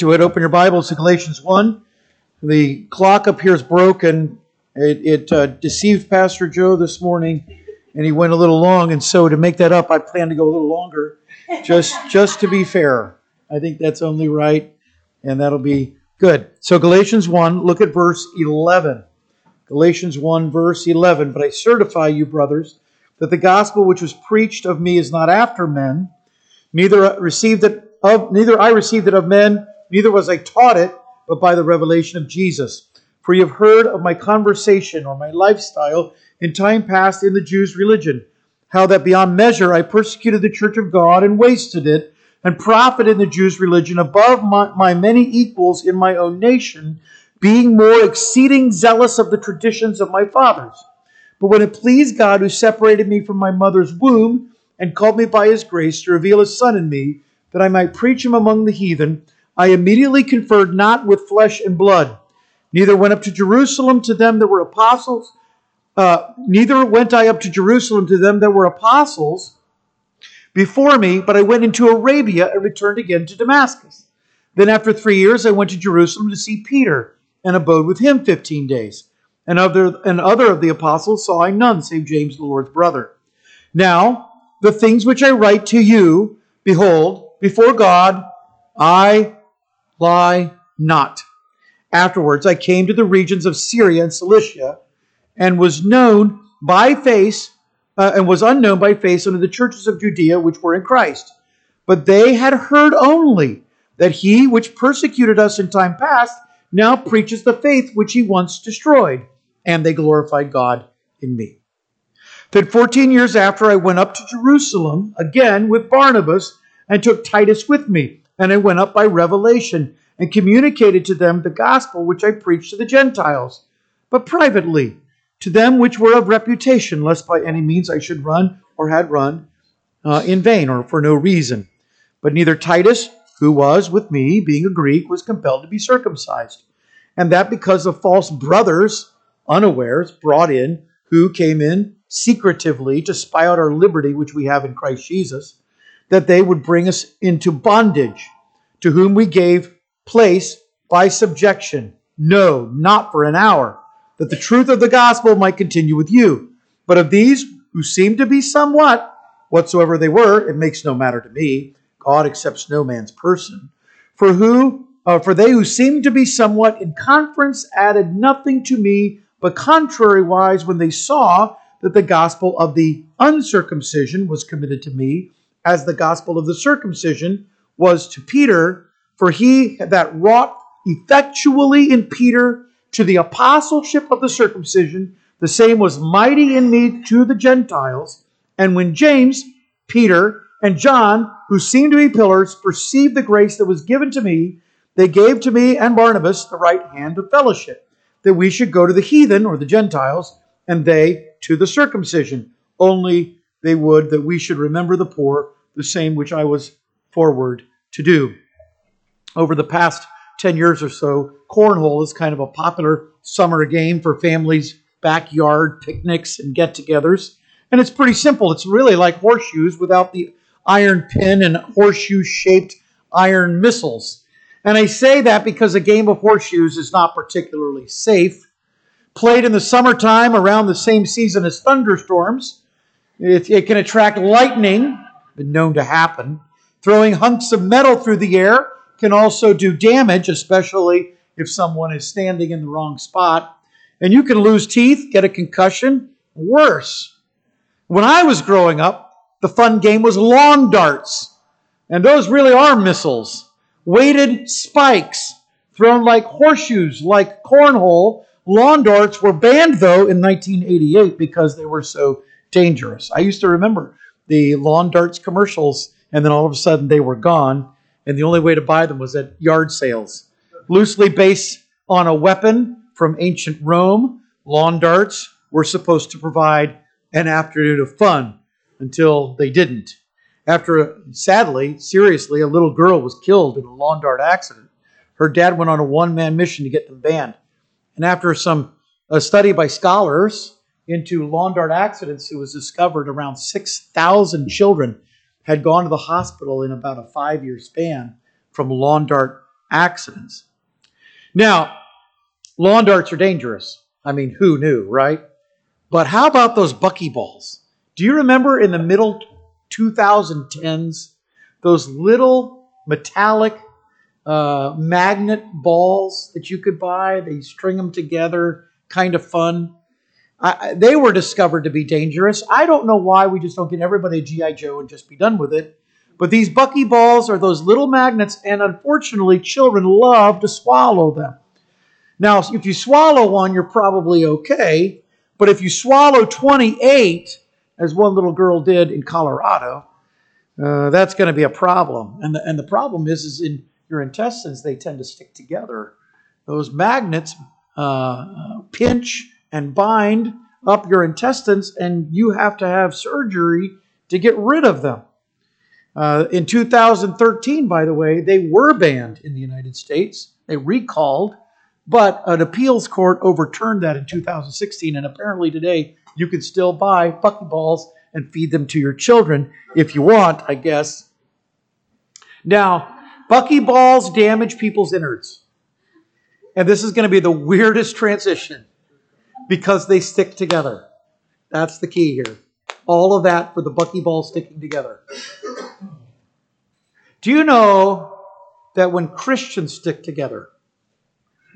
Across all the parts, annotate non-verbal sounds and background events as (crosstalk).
to it, open your Bibles to Galatians 1. The clock up here is broken. It, it uh, deceived Pastor Joe this morning, and he went a little long. And so, to make that up, I plan to go a little longer, just (laughs) just to be fair. I think that's only right, and that'll be good. So, Galatians 1, look at verse 11. Galatians 1, verse 11. But I certify you, brothers, that the gospel which was preached of me is not after men, neither received it of neither I received it of men neither was I taught it, but by the revelation of Jesus. For you have heard of my conversation or my lifestyle in time past in the Jews' religion, how that beyond measure I persecuted the church of God and wasted it, and profited in the Jews' religion above my, my many equals in my own nation, being more exceeding zealous of the traditions of my fathers. But when it pleased God, who separated me from my mother's womb, and called me by his grace to reveal his Son in me, that I might preach him among the heathen, I immediately conferred not with flesh and blood, neither went up to Jerusalem to them that were apostles, uh, neither went I up to Jerusalem to them that were apostles before me, but I went into Arabia and returned again to Damascus. Then after three years I went to Jerusalem to see Peter and abode with him fifteen days. And other, and other of the apostles saw I none save James the Lord's brother. Now, the things which I write to you, behold, before God, I lie not. Afterwards, I came to the regions of Syria and Cilicia, and was known by face, uh, and was unknown by face unto the churches of Judea which were in Christ. But they had heard only that he which persecuted us in time past now preaches the faith which he once destroyed, and they glorified God in me. Then, 14 years after, I went up to Jerusalem again with Barnabas and took Titus with me and I went up by revelation and communicated to them the gospel which I preached to the Gentiles, but privately, to them which were of reputation, lest by any means I should run or had run uh, in vain or for no reason. But neither Titus, who was with me, being a Greek, was compelled to be circumcised. And that because of false brothers, unawares, brought in, who came in secretively to spy out our liberty which we have in Christ Jesus that they would bring us into bondage, to whom we gave place by subjection. No, not for an hour, that the truth of the gospel might continue with you. But of these who seem to be somewhat, whatsoever they were, it makes no matter to me. God accepts no man's person. For who, uh, for they who seemed to be somewhat in conference added nothing to me, but contrariwise, when they saw that the gospel of the uncircumcision was committed to me, as the gospel of the circumcision was to Peter, for he that wrought effectually in Peter to the apostleship of the circumcision, the same was mighty in me to the Gentiles. And when James, Peter, and John, who seemed to be pillars, perceived the grace that was given to me, they gave to me and Barnabas the right hand of fellowship, that we should go to the heathen or the Gentiles, and they to the circumcision. Only they would that we should remember the poor, the same which I was forward to do. Over the past 10 years or so, cornhole is kind of a popular summer game for families, backyard picnics, and get togethers. And it's pretty simple. It's really like horseshoes without the iron pin and horseshoe shaped iron missiles. And I say that because a game of horseshoes is not particularly safe. Played in the summertime around the same season as thunderstorms, it, it can attract lightning, been known to happen. Throwing hunks of metal through the air can also do damage, especially if someone is standing in the wrong spot. And you can lose teeth, get a concussion. Worse. When I was growing up, the fun game was lawn darts. And those really are missiles. Weighted spikes thrown like horseshoes, like cornhole. Lawn darts were banned, though, in 1988 because they were so dangerous. I used to remember the lawn darts commercials, and then all of a sudden they were gone, and the only way to buy them was at yard sales. Loosely based on a weapon from ancient Rome, lawn darts were supposed to provide an afternoon of fun until they didn't. After, sadly, seriously, a little girl was killed in a lawn dart accident. Her dad went on a one man mission to get them banned. And after some a study by scholars, into lawn dart accidents, it was discovered around 6,000 children had gone to the hospital in about a five year span from lawn dart accidents. Now, lawn darts are dangerous. I mean, who knew, right? But how about those buckyballs? Do you remember in the middle 2010s, those little metallic uh, magnet balls that you could buy? They string them together, kind of fun. I, they were discovered to be dangerous. I don't know why we just don't get everybody a G.I. Joe and just be done with it. But these buckyballs are those little magnets, and unfortunately, children love to swallow them. Now, if you swallow one, you're probably okay. But if you swallow 28, as one little girl did in Colorado, uh, that's going to be a problem. And the, and the problem is, is in your intestines, they tend to stick together. Those magnets uh, pinch and bind up your intestines, and you have to have surgery to get rid of them. Uh, in 2013, by the way, they were banned in the United States. They recalled, but an appeals court overturned that in 2016, and apparently today you can still buy buckyballs and feed them to your children if you want, I guess. Now, buckyballs damage people's innards. And this is going to be the weirdest transition because they stick together. That's the key here. All of that for the buckyball sticking together. Do you know that when Christians stick together,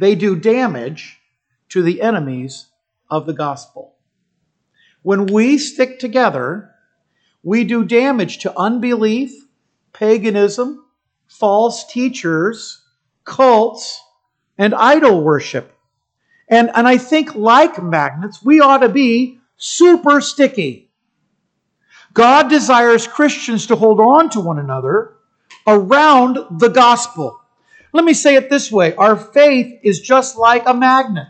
they do damage to the enemies of the gospel? When we stick together, we do damage to unbelief, paganism, false teachers, cults, and idol worship. And, and I think, like magnets, we ought to be super sticky. God desires Christians to hold on to one another around the gospel. Let me say it this way our faith is just like a magnet,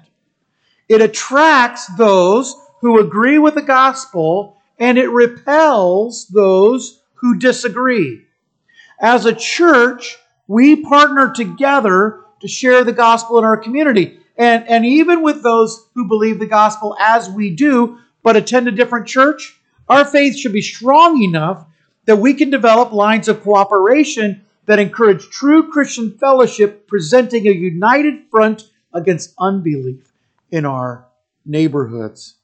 it attracts those who agree with the gospel and it repels those who disagree. As a church, we partner together to share the gospel in our community. And, and even with those who believe the gospel as we do, but attend a different church, our faith should be strong enough that we can develop lines of cooperation that encourage true Christian fellowship, presenting a united front against unbelief in our neighborhoods.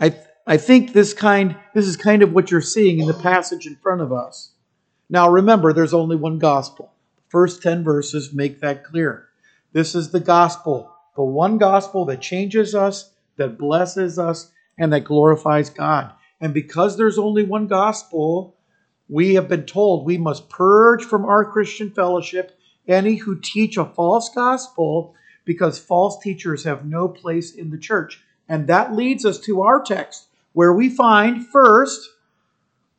I, th- I think this kind this is kind of what you're seeing in the passage in front of us. Now remember, there's only one gospel. The first 10 verses make that clear. This is the gospel, the one gospel that changes us, that blesses us, and that glorifies God. And because there's only one gospel, we have been told we must purge from our Christian fellowship any who teach a false gospel because false teachers have no place in the church. And that leads us to our text, where we find first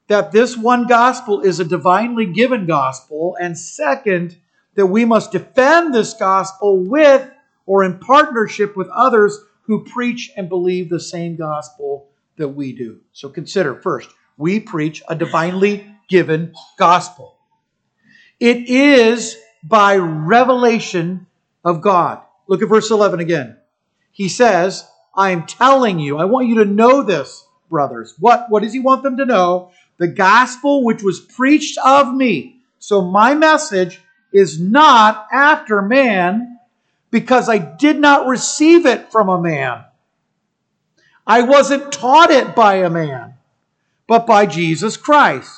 that this one gospel is a divinely given gospel, and second, that we must defend this gospel with or in partnership with others who preach and believe the same gospel that we do. So consider first, we preach a divinely given gospel. It is by revelation of God. Look at verse 11 again. He says, I am telling you, I want you to know this, brothers. What, what does he want them to know? The gospel which was preached of me. So my message is not after man because I did not receive it from a man. I wasn't taught it by a man, but by Jesus Christ.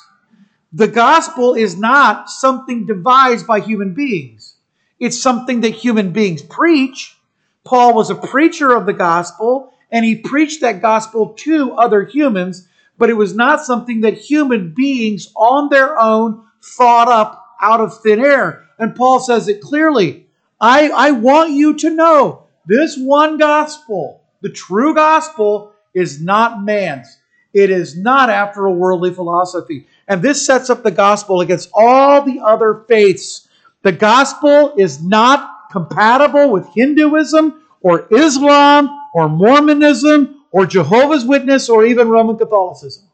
The gospel is not something devised by human beings. It's something that human beings preach. Paul was a preacher of the gospel, and he preached that gospel to other humans, but it was not something that human beings on their own thought up out of thin air. And Paul says it clearly. I, I want you to know this one gospel the true gospel is not man's. It is not after a worldly philosophy. And this sets up the gospel against all the other faiths. The gospel is not compatible with Hinduism or Islam or Mormonism or Jehovah's Witness or even Roman Catholicism.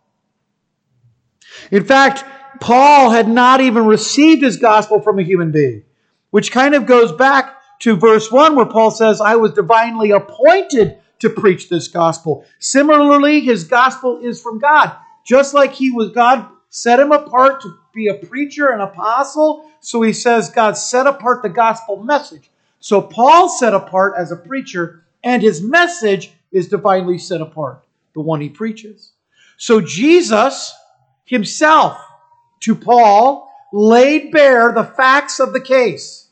In fact, Paul had not even received his gospel from a human being, which kind of goes back to verse 1 where Paul says, I was divinely appointed to preach this gospel. Similarly, his gospel is from God. Just like he was God set him apart to be a preacher, an apostle. So he says God set apart the gospel message. So Paul set apart as a preacher, and his message is divinely set apart, the one he preaches. So Jesus himself to Paul laid bare the facts of the case.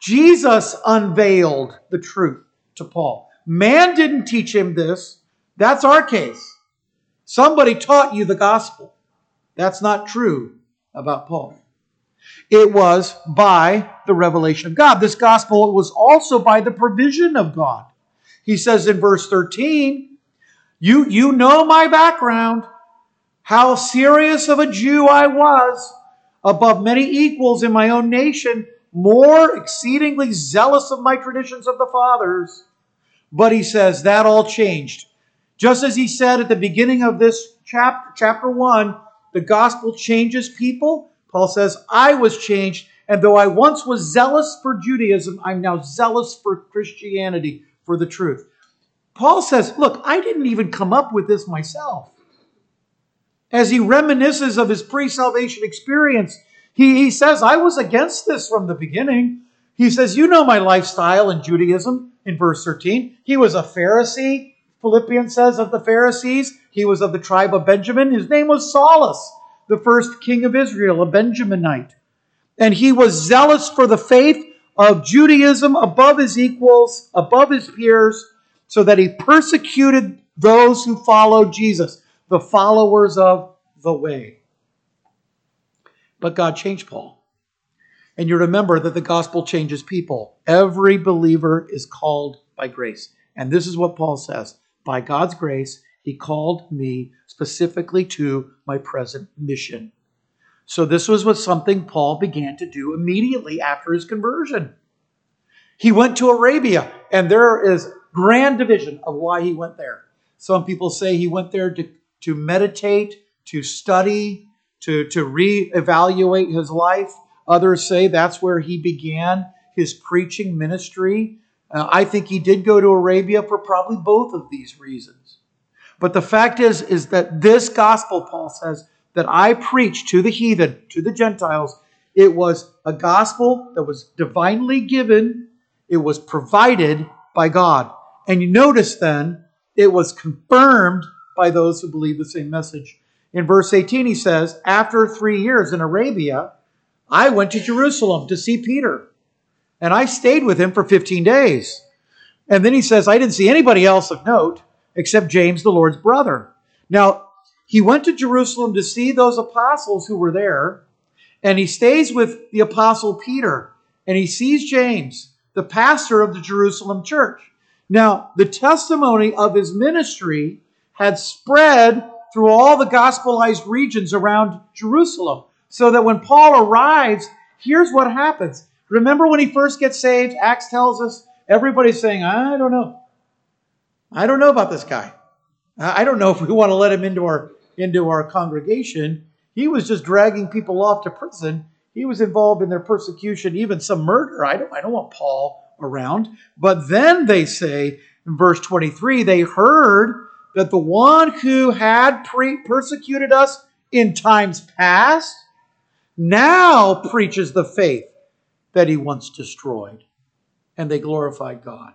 Jesus unveiled the truth to Paul. Man didn't teach him this. That's our case. Somebody taught you the gospel. That's not true about Paul. It was by the revelation of God. This gospel was also by the provision of God. He says in verse 13, you, you know my background, how serious of a Jew I was, above many equals in my own nation, more exceedingly zealous of my traditions of the fathers. But he says that all changed. Just as he said at the beginning of this chapter, chapter 1, the gospel changes people. Paul says, I was changed, and though I once was zealous for Judaism, I'm now zealous for Christianity, for the truth. Paul says, Look, I didn't even come up with this myself. As he reminisces of his pre salvation experience, he, he says, I was against this from the beginning. He says, You know my lifestyle in Judaism in verse 13. He was a Pharisee, Philippians says, of the Pharisees. He was of the tribe of Benjamin. His name was Saulus, the first king of Israel, a Benjaminite. And he was zealous for the faith of Judaism above his equals, above his peers, so that he persecuted those who followed Jesus, the followers of the way. But God changed Paul. And you remember that the gospel changes people. Every believer is called by grace. And this is what Paul says By God's grace, he called me specifically to my present mission. So this was what something Paul began to do immediately after his conversion. He went to Arabia, and there is grand division of why he went there. Some people say he went there to, to meditate, to study, to, to reevaluate his life. Others say that's where he began his preaching ministry. Uh, I think he did go to Arabia for probably both of these reasons. But the fact is, is that this gospel, Paul says, that I preach to the heathen, to the Gentiles, it was a gospel that was divinely given, it was provided by God. And you notice then, it was confirmed by those who believe the same message. In verse 18, he says, After three years in Arabia, I went to Jerusalem to see Peter, and I stayed with him for 15 days. And then he says, I didn't see anybody else of note except James, the Lord's brother. Now, he went to Jerusalem to see those apostles who were there, and he stays with the apostle Peter, and he sees James, the pastor of the Jerusalem church. Now, the testimony of his ministry had spread through all the gospelized regions around Jerusalem. So that when Paul arrives, here's what happens. Remember when he first gets saved, Acts tells us everybody's saying, I don't know. I don't know about this guy. I don't know if we want to let him into our into our congregation. He was just dragging people off to prison. He was involved in their persecution, even some murder. I don't I don't want Paul around. But then they say in verse 23, they heard that the one who had pre- persecuted us in times past now preaches the faith that he once destroyed. And they glorified God.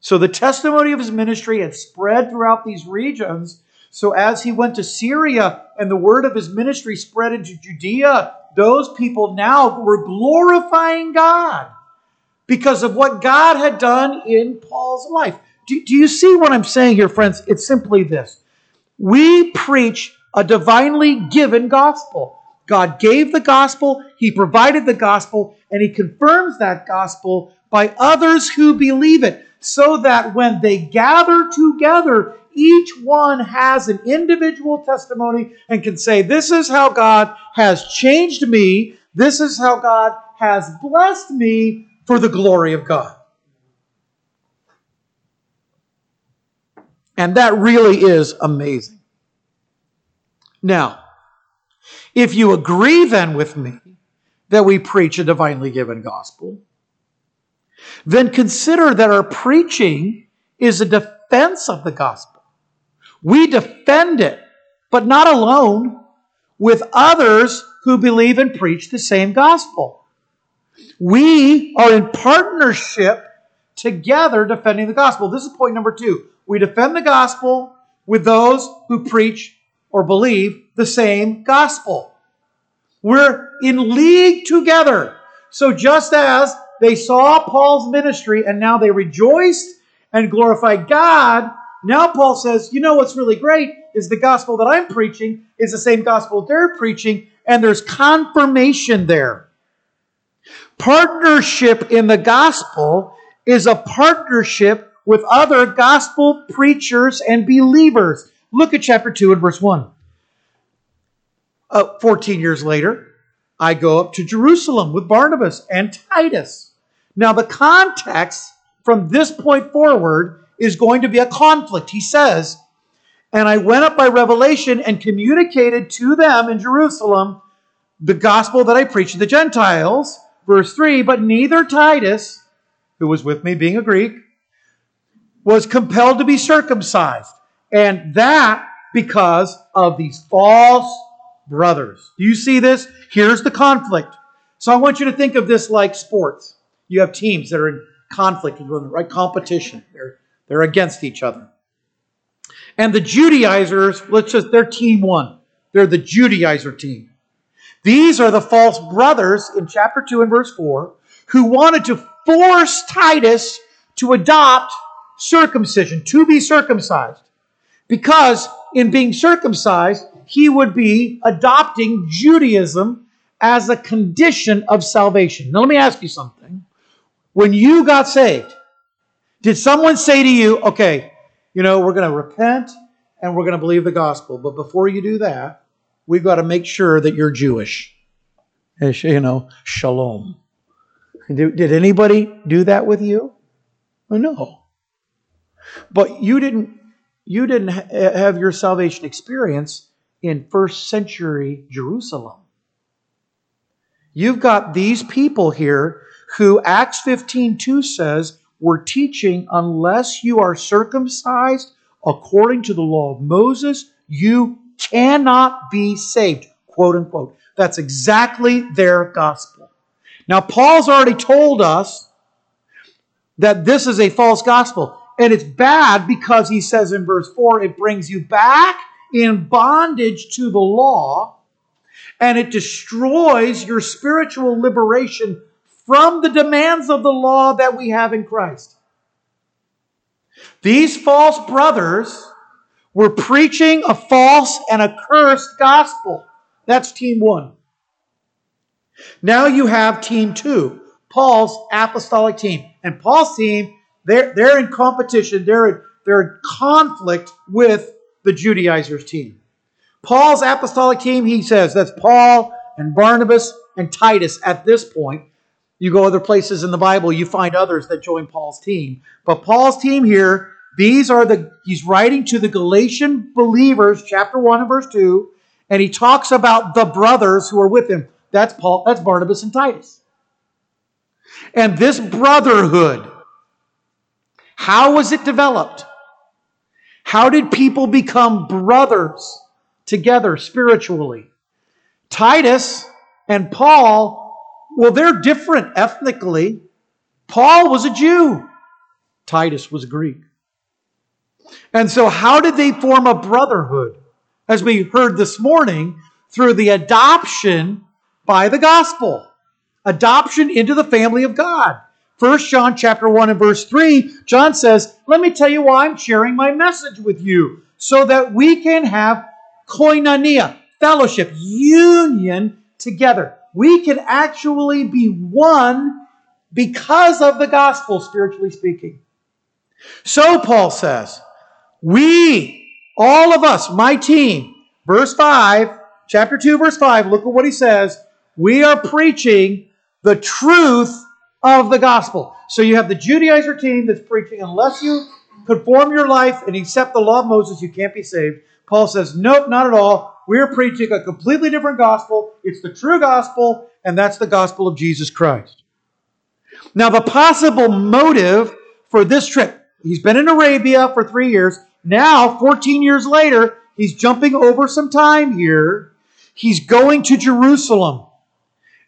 So the testimony of his ministry had spread throughout these regions. So as he went to Syria and the word of his ministry spread into Judea, those people now were glorifying God because of what God had done in Paul's life. Do, do you see what I'm saying here, friends? It's simply this. We preach a divinely given gospel. God gave the gospel, He provided the gospel, and He confirms that gospel by others who believe it, so that when they gather together, each one has an individual testimony and can say, This is how God has changed me, this is how God has blessed me for the glory of God. And that really is amazing. Now, if you agree then with me that we preach a divinely given gospel, then consider that our preaching is a defense of the gospel. We defend it, but not alone. with others who believe and preach the same gospel. We are in partnership together defending the gospel. This is point number two. We defend the gospel with those who preach or believe the same gospel. We're in league together. So just as they saw Paul's ministry and now they rejoiced and glorified God, now Paul says, you know what's really great is the gospel that I'm preaching is the same gospel they're preaching, and there's confirmation there. Partnership in the gospel is a partnership with other gospel preachers and believers. Look at chapter 2 and verse 1. Uh, 14 years later, I go up to Jerusalem with Barnabas and Titus. Now, the context from this point forward is going to be a conflict. He says, And I went up by revelation and communicated to them in Jerusalem the gospel that I preached to the Gentiles. Verse 3 But neither Titus, who was with me, being a Greek, was compelled to be circumcised. And that because of these false brothers. Do you see this? Here's the conflict. So I want you to think of this like sports. You have teams that are in conflict, in the right? Competition. They're, they're against each other. And the Judaizers, let's just, they're team one. They're the Judaizer team. These are the false brothers in chapter 2 and verse 4 who wanted to force Titus to adopt circumcision, to be circumcised. Because in being circumcised, he would be adopting Judaism as a condition of salvation. Now, let me ask you something. When you got saved, did someone say to you, okay, you know, we're going to repent and we're going to believe the gospel, but before you do that, we've got to make sure that you're Jewish? Eh, you know, shalom. Did anybody do that with you? Oh, no. But you didn't you didn't have your salvation experience in first century Jerusalem. You've got these people here who Acts 15:2 says were teaching unless you are circumcised according to the law of Moses, you cannot be saved, quote unquote. That's exactly their gospel. Now, Paul's already told us that this is a false gospel. And it's bad because he says in verse 4 it brings you back in bondage to the law and it destroys your spiritual liberation from the demands of the law that we have in Christ. These false brothers were preaching a false and accursed gospel. That's team one. Now you have team two, Paul's apostolic team. And Paul's team they're, they're in competition, they're they're in conflict with the Judaizers team. Paul's apostolic team, he says, that's Paul and Barnabas and Titus at this point. You go other places in the Bible, you find others that join Paul's team. But Paul's team here, these are the, he's writing to the Galatian believers, chapter 1 and verse 2, and he talks about the brothers who are with him. That's Paul, that's Barnabas and Titus. And this brotherhood, how was it developed? How did people become brothers together spiritually? Titus and Paul, well, they're different ethnically. Paul was a Jew, Titus was Greek. And so, how did they form a brotherhood? As we heard this morning, through the adoption by the gospel, adoption into the family of God. First John chapter 1 and verse 3, John says, Let me tell you why I'm sharing my message with you, so that we can have koinonia, fellowship, union together. We can actually be one because of the gospel, spiritually speaking. So Paul says, we, all of us, my team, verse 5, chapter 2, verse 5, look at what he says. We are preaching the truth of the gospel. So you have the Judaizer team that's preaching, unless you conform your life and accept the law of Moses, you can't be saved. Paul says, nope, not at all. We're preaching a completely different gospel. It's the true gospel, and that's the gospel of Jesus Christ. Now, the possible motive for this trip, he's been in Arabia for three years. Now, 14 years later, he's jumping over some time here. He's going to Jerusalem.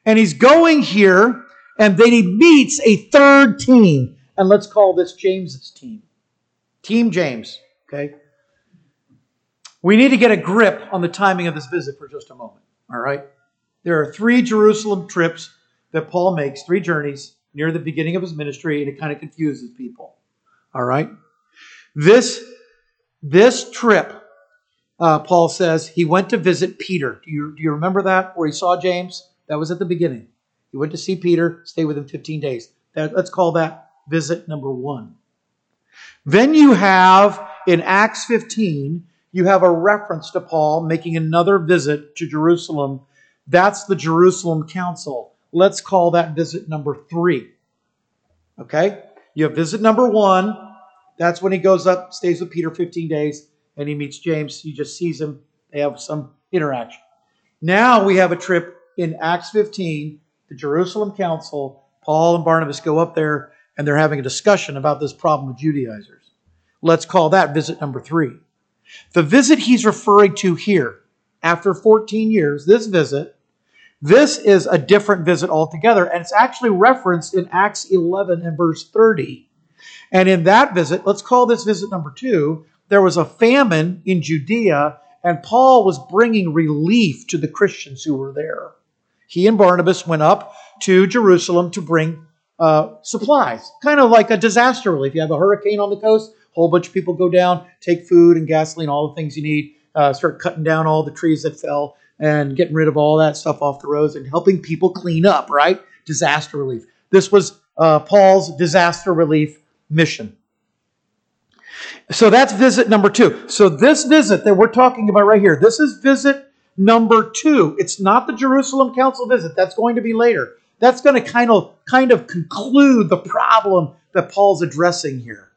And he's going here, and then he meets a third team. And let's call this James's team. Team James, okay? We need to get a grip on the timing of this visit for just a moment, all right? There are three Jerusalem trips that Paul makes, three journeys near the beginning of his ministry, and it kind of confuses people, all right? This, this trip, uh, Paul says, he went to visit Peter. Do you, do you remember that, where he saw James? That was at the beginning. He went to see Peter, stay with him 15 days. That, let's call that visit number one. Then you have in Acts 15, you have a reference to Paul making another visit to Jerusalem. That's the Jerusalem Council. Let's call that visit number three. Okay? You have visit number one. That's when he goes up, stays with Peter 15 days, and he meets James. He just sees him. They have some interaction. Now we have a trip in Acts 15, the Jerusalem Council. Paul and Barnabas go up there, and they're having a discussion about this problem of Judaizers. Let's call that visit number three. The visit he's referring to here, after 14 years, this visit, this is a different visit altogether, and it's actually referenced in Acts 11 and verse 30. And in that visit, let's call this visit number two, there was a famine in Judea, and Paul was bringing relief to the Christians who were there. He and Barnabas went up to Jerusalem to bring uh, supplies, kind of like a disaster relief. You have a hurricane on the coast, a whole bunch of people go down, take food and gasoline, all the things you need, uh, start cutting down all the trees that fell and getting rid of all that stuff off the roads and helping people clean up, right? Disaster relief. This was uh, Paul's disaster relief mission. So that's visit number two. So this visit that we're talking about right here, this is visit number two. It's not the Jerusalem Council visit. That's going to be later. That's going to kind of kind of conclude the problem that Paul's addressing here.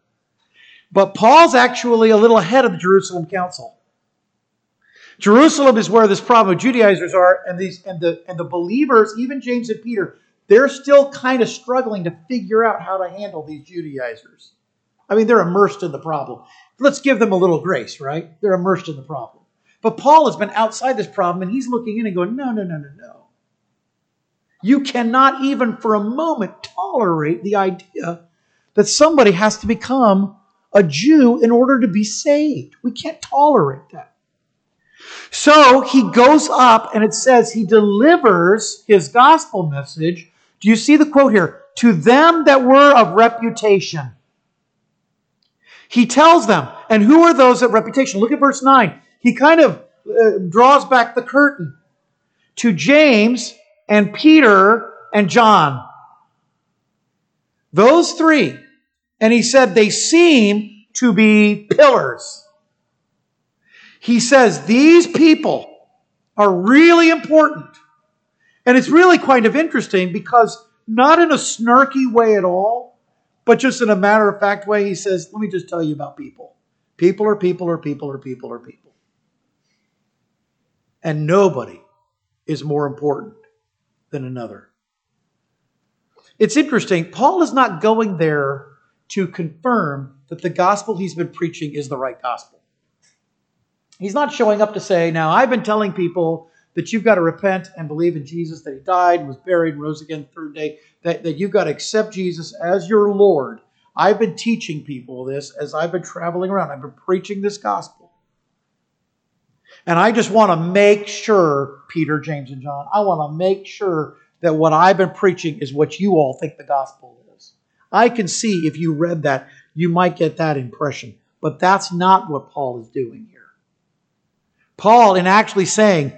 But Paul's actually a little ahead of the Jerusalem Council. Jerusalem is where this problem of Judaizers are, and these and the and the believers, even James and Peter, they're still kind of struggling to figure out how to handle these Judaizers. I mean, they're immersed in the problem. Let's give them a little grace, right? They're immersed in the problem. But Paul has been outside this problem, and he's looking in and going, no, no, no, no, no. You cannot even for a moment tolerate the idea that somebody has to become a Jew in order to be saved. We can't tolerate that. So he goes up and it says he delivers his gospel message. Do you see the quote here? To them that were of reputation. He tells them, and who are those of reputation? Look at verse 9. He kind of uh, draws back the curtain to James and Peter and John. Those three. And he said they seem to be pillars he says these people are really important. And it's really kind of interesting because, not in a snarky way at all, but just in a matter of fact way, he says, Let me just tell you about people. People are people are people are people are people. And nobody is more important than another. It's interesting. Paul is not going there to confirm that the gospel he's been preaching is the right gospel. He's not showing up to say, Now, I've been telling people that you've got to repent and believe in Jesus, that he died, was buried, and rose again the third day, that, that you've got to accept Jesus as your Lord. I've been teaching people this as I've been traveling around. I've been preaching this gospel. And I just want to make sure, Peter, James, and John, I want to make sure that what I've been preaching is what you all think the gospel is. I can see if you read that, you might get that impression. But that's not what Paul is doing here. Paul in actually saying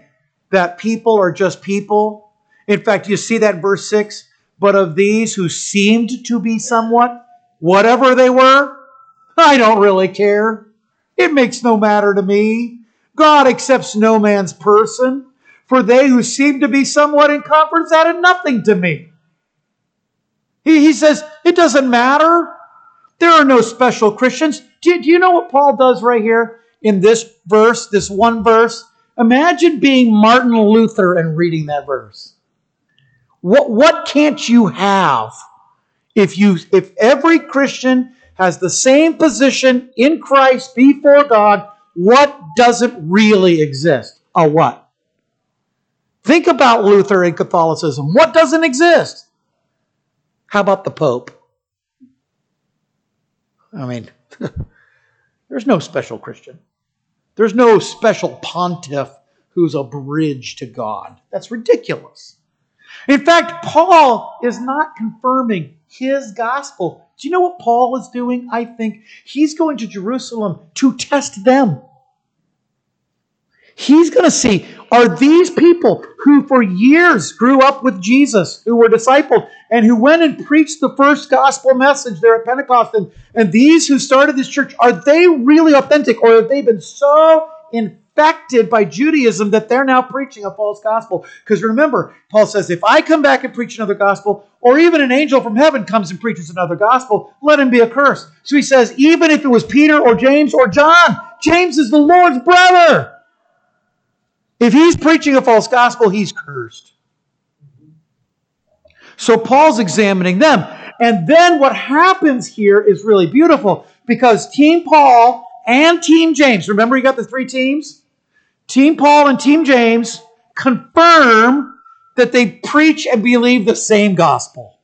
that people are just people. In fact, you see that verse 6 but of these who seemed to be somewhat, whatever they were, I don't really care. It makes no matter to me. God accepts no man's person. For they who seem to be somewhat in conference added nothing to me. He, he says, it doesn't matter. There are no special Christians. Do, do you know what Paul does right here? in this verse, this one verse. Imagine being Martin Luther and reading that verse. What, what can't you have if you if every Christian has the same position in Christ before God, what doesn't really exist? A what? Think about Luther and Catholicism. What doesn't exist? How about the Pope? I mean, (laughs) there's no special Christian. There's no special pontiff who's a bridge to God. That's ridiculous. In fact, Paul is not confirming his gospel. Do you know what Paul is doing? I think he's going to Jerusalem to test them. He's going to see are these people who for years grew up with Jesus, who were discipled, and who went and preached the first gospel message there at Pentecost, and, and these who started this church, are they really authentic or have they been so infected by Judaism that they're now preaching a false gospel? Because remember, Paul says, if I come back and preach another gospel, or even an angel from heaven comes and preaches another gospel, let him be accursed. So he says, even if it was Peter or James or John, James is the Lord's brother. If he's preaching a false gospel, he's cursed. So Paul's examining them. And then what happens here is really beautiful because Team Paul and Team James, remember you got the three teams? Team Paul and Team James confirm that they preach and believe the same gospel.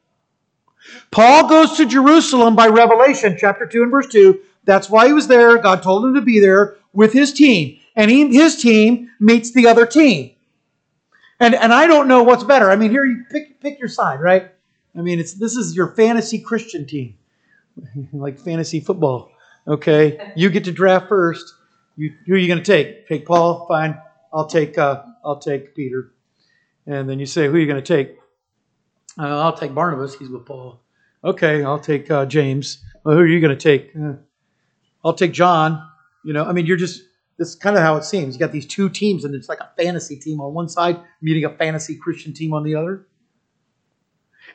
Paul goes to Jerusalem by Revelation chapter 2 and verse 2. That's why he was there. God told him to be there with his team and he, his team meets the other team. And, and I don't know what's better. I mean, here you pick, pick your side, right? I mean, it's this is your fantasy Christian team, (laughs) like fantasy football. Okay, you get to draft first. You, who are you going to take? Take Paul. Fine. I'll take uh, I'll take Peter. And then you say, who are you going to take? Uh, I'll take Barnabas. He's with Paul. Okay, I'll take uh, James. Well, who are you going to take? Uh, I'll take John. You know, I mean, you're just this is kind of how it seems. You got these two teams, and it's like a fantasy team on one side meeting a fantasy Christian team on the other.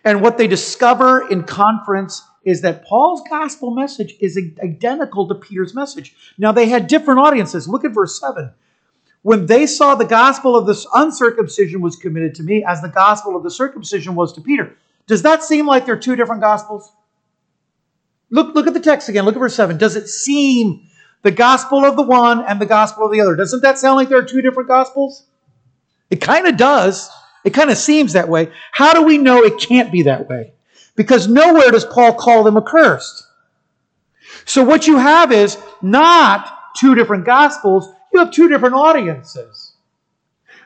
And what they discover in conference is that Paul's gospel message is identical to Peter's message. Now, they had different audiences. Look at verse 7. When they saw the gospel of the uncircumcision was committed to me, as the gospel of the circumcision was to Peter. Does that seem like they're two different gospels? Look, look at the text again. Look at verse 7. Does it seem the gospel of the one and the gospel of the other. Doesn't that sound like there are two different gospels? It kind of does. It kind of seems that way. How do we know it can't be that way? Because nowhere does Paul call them accursed. So what you have is not two different gospels, you have two different audiences.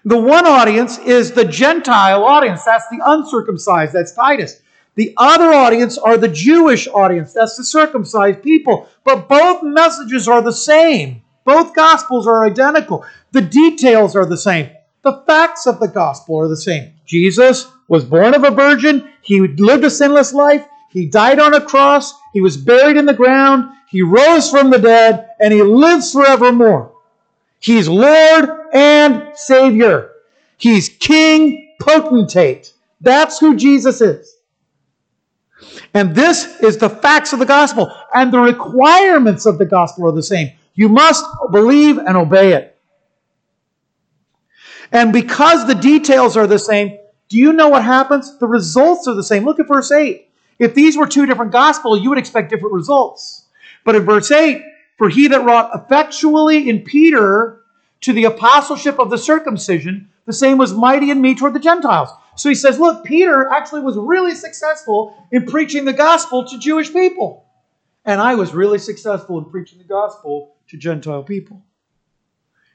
The one audience is the Gentile audience. That's the uncircumcised. That's Titus. The other audience are the Jewish audience. That's the circumcised people. But both messages are the same. Both gospels are identical. The details are the same. The facts of the gospel are the same. Jesus was born of a virgin. He lived a sinless life. He died on a cross. He was buried in the ground. He rose from the dead and he lives forevermore. He's Lord and Savior. He's King Potentate. That's who Jesus is. And this is the facts of the gospel. And the requirements of the gospel are the same. You must believe and obey it. And because the details are the same, do you know what happens? The results are the same. Look at verse 8. If these were two different gospels, you would expect different results. But in verse 8, for he that wrought effectually in Peter to the apostleship of the circumcision, the same was mighty in me toward the Gentiles. So he says, look, Peter actually was really successful in preaching the gospel to Jewish people. And I was really successful in preaching the gospel to Gentile people.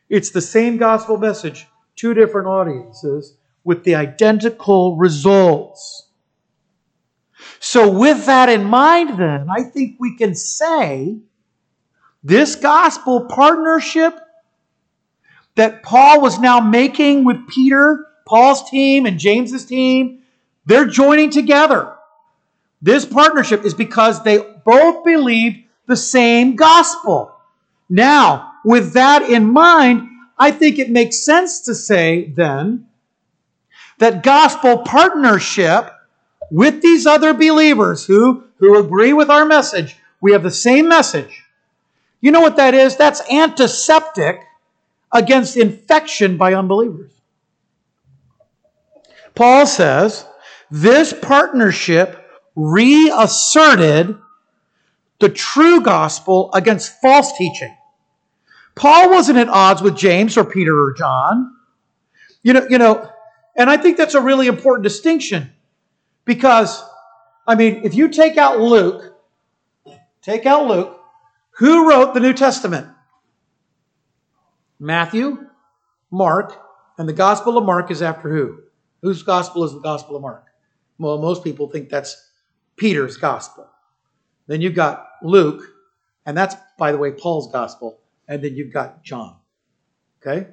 It's the same gospel message, two different audiences with the identical results. So, with that in mind, then, I think we can say this gospel partnership that Paul was now making with Peter Paul's team and James's team, they're joining together. This partnership is because they both believed the same gospel. Now, with that in mind, I think it makes sense to say then that gospel partnership with these other believers who, who agree with our message, we have the same message. You know what that is? That's antiseptic against infection by unbelievers. Paul says this partnership reasserted the true gospel against false teaching. Paul wasn't at odds with James or Peter or John. You know, you know, And I think that's a really important distinction because, I mean, if you take out Luke, take out Luke, who wrote the New Testament? Matthew, Mark, and the Gospel of Mark is after who? Whose Gospel is the Gospel of Mark? Well, most people think that's Peter's Gospel. Then you've got Luke, and that's, by the way, Paul's Gospel. And then you've got John. Okay?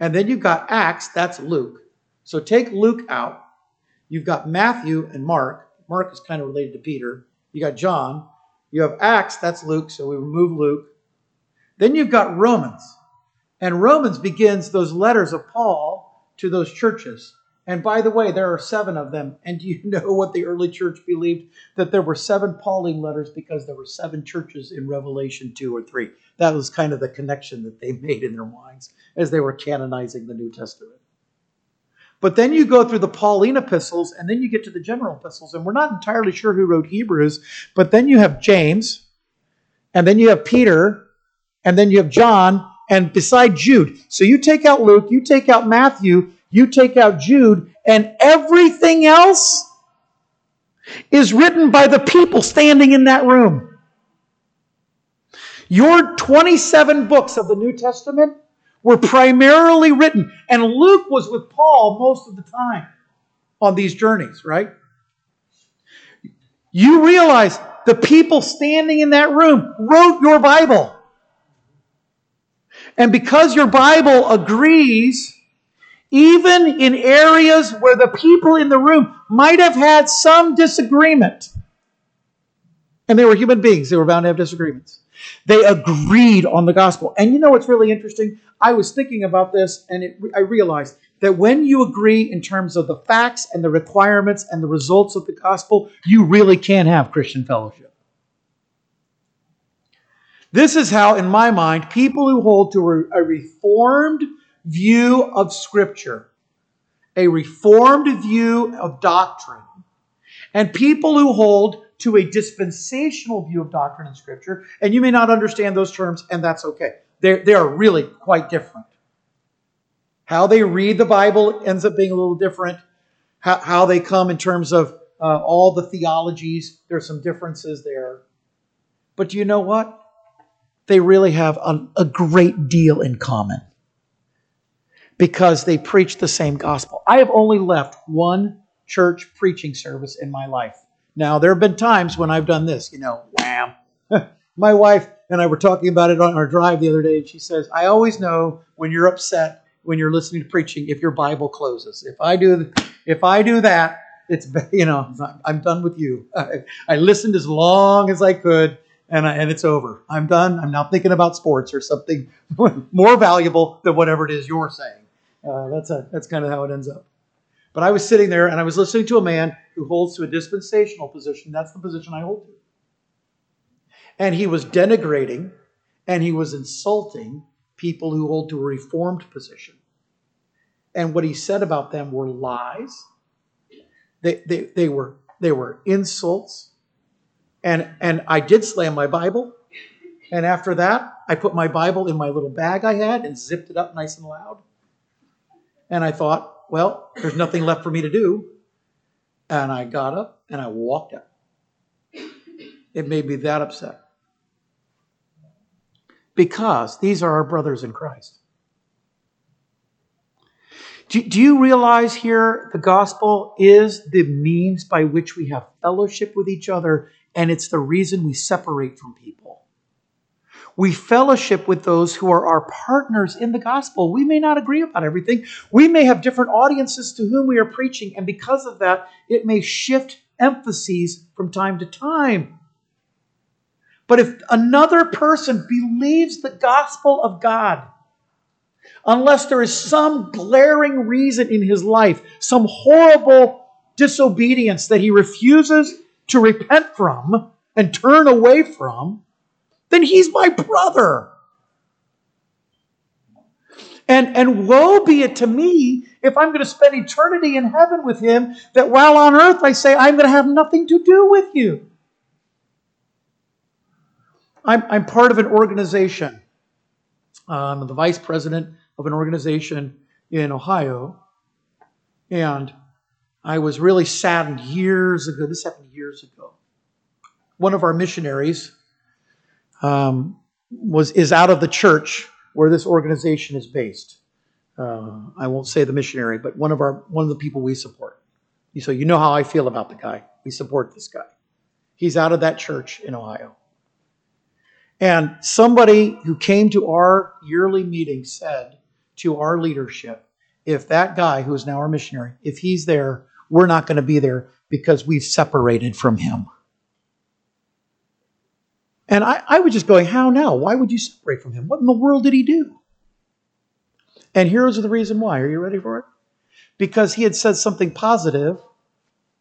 And then you've got Acts, that's Luke. So take Luke out. You've got Matthew and Mark. Mark is kind of related to Peter. You got John. You have Acts, that's Luke, so we remove Luke. Then you've got Romans. And Romans begins those letters of Paul to those churches. And by the way, there are seven of them. And do you (laughs) know what the early church believed? That there were seven Pauline letters because there were seven churches in Revelation 2 or 3. That was kind of the connection that they (laughs) made in their minds as they were canonizing the New Testament. But then you go through the Pauline epistles and then you get to the general epistles. And we're not entirely sure who wrote Hebrews, but then you have James, and then you have Peter, and then you have John, and beside Jude. So you take out Luke, you take out Matthew, you take out Jude, and everything else is written by the people standing in that room. Your 27 books of the New Testament were primarily written, and Luke was with Paul most of the time on these journeys, right? You realize the people standing in that room wrote your Bible. And because your Bible agrees, even in areas where the people in the room might have had some disagreement, and they were human beings, they were bound to have disagreements. They agreed on the gospel. And you know what's really interesting? I was thinking about this and it, I realized that when you agree in terms of the facts and the requirements and the results of the gospel, you really can have Christian fellowship. This is how, in my mind, people who hold to a reformed view of Scripture, a reformed view of doctrine, and people who hold to a dispensational view of doctrine and Scripture, and you may not understand those terms, and that's okay. They're, they are really quite different. How they read the Bible ends up being a little different. How, how they come in terms of uh, all the theologies, there's some differences there. But do you know what? They really have a, a great deal in common because they preach the same gospel. I have only left one church preaching service in my life. Now, there have been times when I've done this, you know, wham. (laughs) My wife and I were talking about it on our drive the other day, and she says, I always know when you're upset when you're listening to preaching if your Bible closes. If I do, if I do that, it's (laughs) you know I'm done with you. I, (laughs) I listened as long as I could, and I, and it's over. I'm done. I'm not thinking about sports or something more valuable than whatever it is you're saying. Uh, that's a that's kind of how it ends up. But I was sitting there and I was listening to a man who holds to a dispensational position. That's the position I hold to. And he was denigrating and he was insulting people who hold to a reformed position. And what he said about them were lies. They, they, they, were, they were insults. And, and I did slam my Bible. And after that, I put my Bible in my little bag I had and zipped it up nice and loud. And I thought, well, there's nothing left for me to do. And I got up and I walked out. It made me that upset. Because these are our brothers in Christ. Do, do you realize here the gospel is the means by which we have fellowship with each other, and it's the reason we separate from people? We fellowship with those who are our partners in the gospel. We may not agree about everything. We may have different audiences to whom we are preaching, and because of that, it may shift emphases from time to time. But if another person believes the gospel of God, unless there is some glaring reason in his life, some horrible disobedience that he refuses to repent from and turn away from, then he's my brother. And, and woe be it to me if I'm going to spend eternity in heaven with him, that while on earth I say, I'm going to have nothing to do with you. I'm, I'm part of an organization. Um, I'm the vice president of an organization in Ohio And I was really saddened years ago. This happened years ago. One of our missionaries um, was is out of the church where this organization is based. Uh, I won't say the missionary, but one of our one of the people we support. So you know how I feel about the guy. We support this guy. He's out of that church in Ohio. And somebody who came to our yearly meeting said to our leadership, if that guy who is now our missionary, if he's there, we're not going to be there because we've separated from him. And I, I was just going, how now? Why would you separate from him? What in the world did he do? And here's the reason why. Are you ready for it? Because he had said something positive.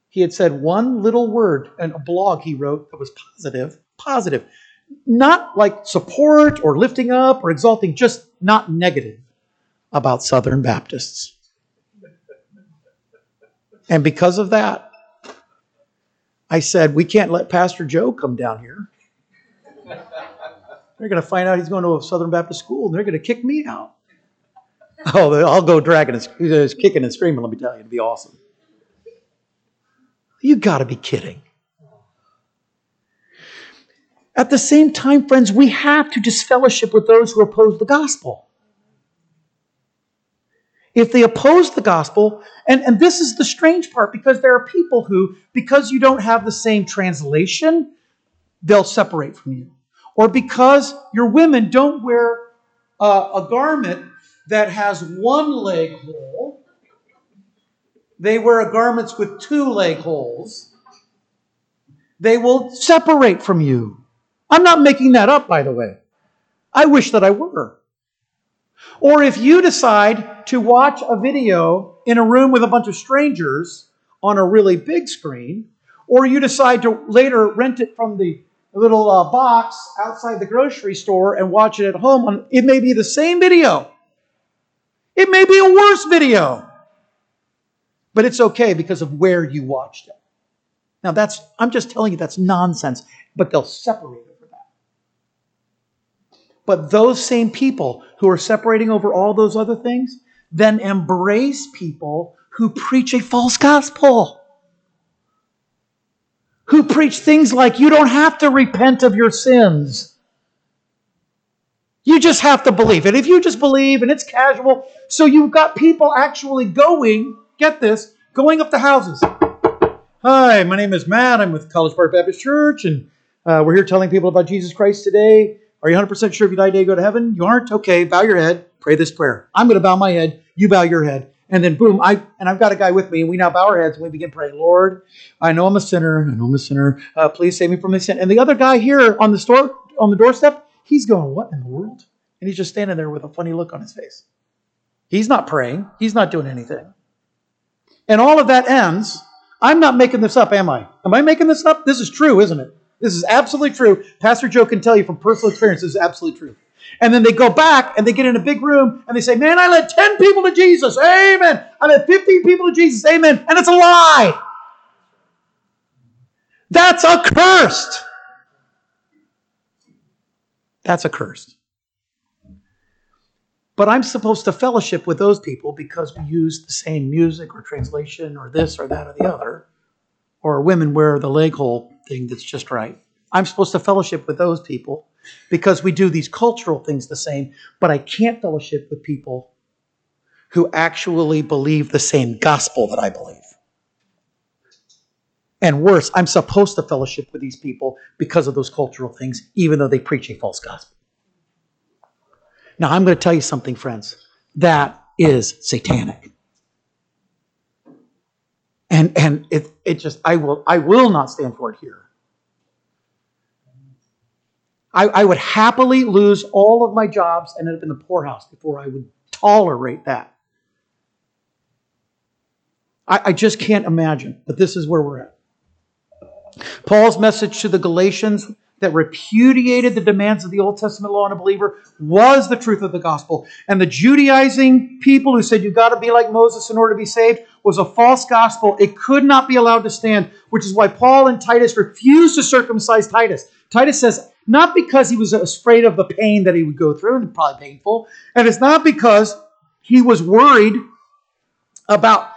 He had said one little word in a blog he wrote that was positive, positive. Not like support or lifting up or exalting, just not negative about Southern Baptists. And because of that, I said, we can't let Pastor Joe come down here. They're going to find out he's going to a Southern Baptist school and they're going to kick me out. (laughs) Oh, I'll go dragging and kicking and screaming, let me tell you. It'd be awesome. You got to be kidding. At the same time, friends, we have to disfellowship with those who oppose the gospel. If they oppose the gospel, and, and this is the strange part because there are people who, because you don't have the same translation, they'll separate from you. Or because your women don't wear uh, a garment that has one leg hole, they wear garments with two leg holes, they will separate from you. I'm not making that up, by the way. I wish that I were. Or if you decide to watch a video in a room with a bunch of strangers on a really big screen, or you decide to later rent it from the little uh, box outside the grocery store and watch it at home, it may be the same video. It may be a worse video. But it's okay because of where you watched it. Now that's I'm just telling you that's nonsense, but they'll separate. Over that. But those same people who are separating over all those other things then embrace people who preach a false gospel. Who preach things like you don't have to repent of your sins. You just have to believe it. If you just believe and it's casual, so you've got people actually going, get this, going up to houses. Hi, my name is Matt. I'm with College Park Baptist Church, and uh, we're here telling people about Jesus Christ today. Are you 100% sure if you die today, go to heaven? You aren't? Okay, bow your head, pray this prayer. I'm going to bow my head, you bow your head. And then boom, I and I've got a guy with me, and we now bow our heads and we begin praying, Lord, I know I'm a sinner, I know I'm a sinner. Uh, please save me from this sin. And the other guy here on the store on the doorstep, he's going, What in the world? And he's just standing there with a funny look on his face. He's not praying, he's not doing anything. And all of that ends. I'm not making this up, am I? Am I making this up? This is true, isn't it? This is absolutely true. Pastor Joe can tell you from personal experience, this is absolutely true. And then they go back and they get in a big room and they say, Man, I led 10 people to Jesus. Amen. I led 15 people to Jesus. Amen. And it's a lie. That's accursed. That's accursed. But I'm supposed to fellowship with those people because we use the same music or translation or this or that or the other. Or women wear the leg hole thing that's just right. I'm supposed to fellowship with those people because we do these cultural things the same, but I can't fellowship with people who actually believe the same gospel that I believe. And worse, I'm supposed to fellowship with these people because of those cultural things, even though they preach a false gospel. Now, I'm going to tell you something, friends. That is satanic and and it it just I will I will not stand for it here. I, I would happily lose all of my jobs and end up in the poorhouse before I would tolerate that. I, I just can't imagine, but this is where we're at. Paul's message to the Galatians that repudiated the demands of the Old Testament law on a believer was the truth of the gospel. And the Judaizing people who said you've got to be like Moses in order to be saved was a false gospel. It could not be allowed to stand, which is why Paul and Titus refused to circumcise Titus. Titus says, not because he was afraid of the pain that he would go through, and probably painful, and it's not because he was worried about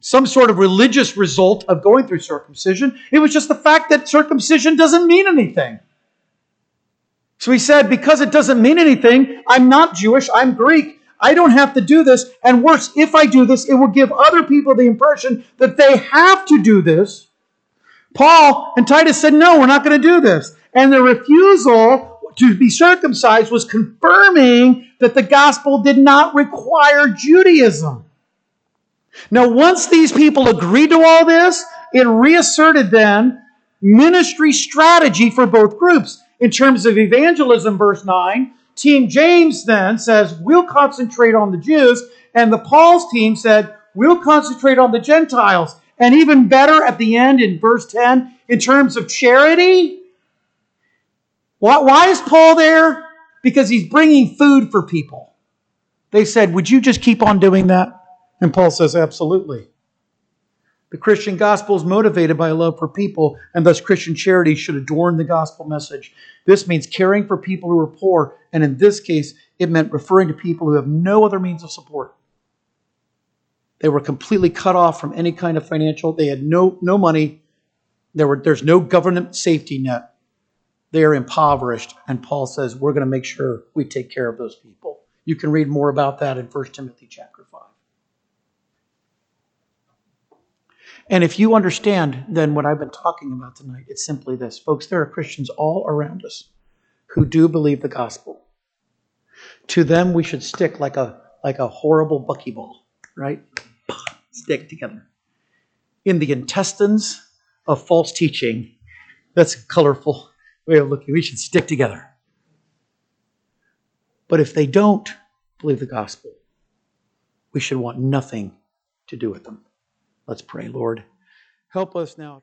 some sort of religious result of going through circumcision. It was just the fact that circumcision doesn't mean anything. So he said, because it doesn't mean anything, I'm not Jewish, I'm Greek. I don't have to do this. And worse, if I do this, it will give other people the impression that they have to do this. Paul and Titus said, no, we're not going to do this. And the refusal to be circumcised was confirming that the gospel did not require Judaism. Now, once these people agreed to all this, it reasserted then ministry strategy for both groups. In terms of evangelism, verse 9, Team James then says, We'll concentrate on the Jews. And the Paul's team said, We'll concentrate on the Gentiles. And even better at the end in verse 10, in terms of charity, why, is Paul there? Because he's bringing food for people. They said, Would you just keep on doing that? And Paul says, Absolutely. The Christian gospel is motivated by love for people, and thus Christian charity should adorn the gospel message. This means caring for people who are poor, and in this case, it meant referring to people who have no other means of support. They were completely cut off from any kind of financial, they had no, no money, there were, there's no government safety net. They are impoverished, and Paul says, We're going to make sure we take care of those people. You can read more about that in 1 Timothy chapter 5. And if you understand then what I've been talking about tonight, it's simply this. Folks, there are Christians all around us who do believe the gospel. To them, we should stick like a, like a horrible buckyball, right? Stick together. In the intestines of false teaching, that's a colorful way of looking. We should stick together. But if they don't believe the gospel, we should want nothing to do with them. Let's pray, Lord. Help us now.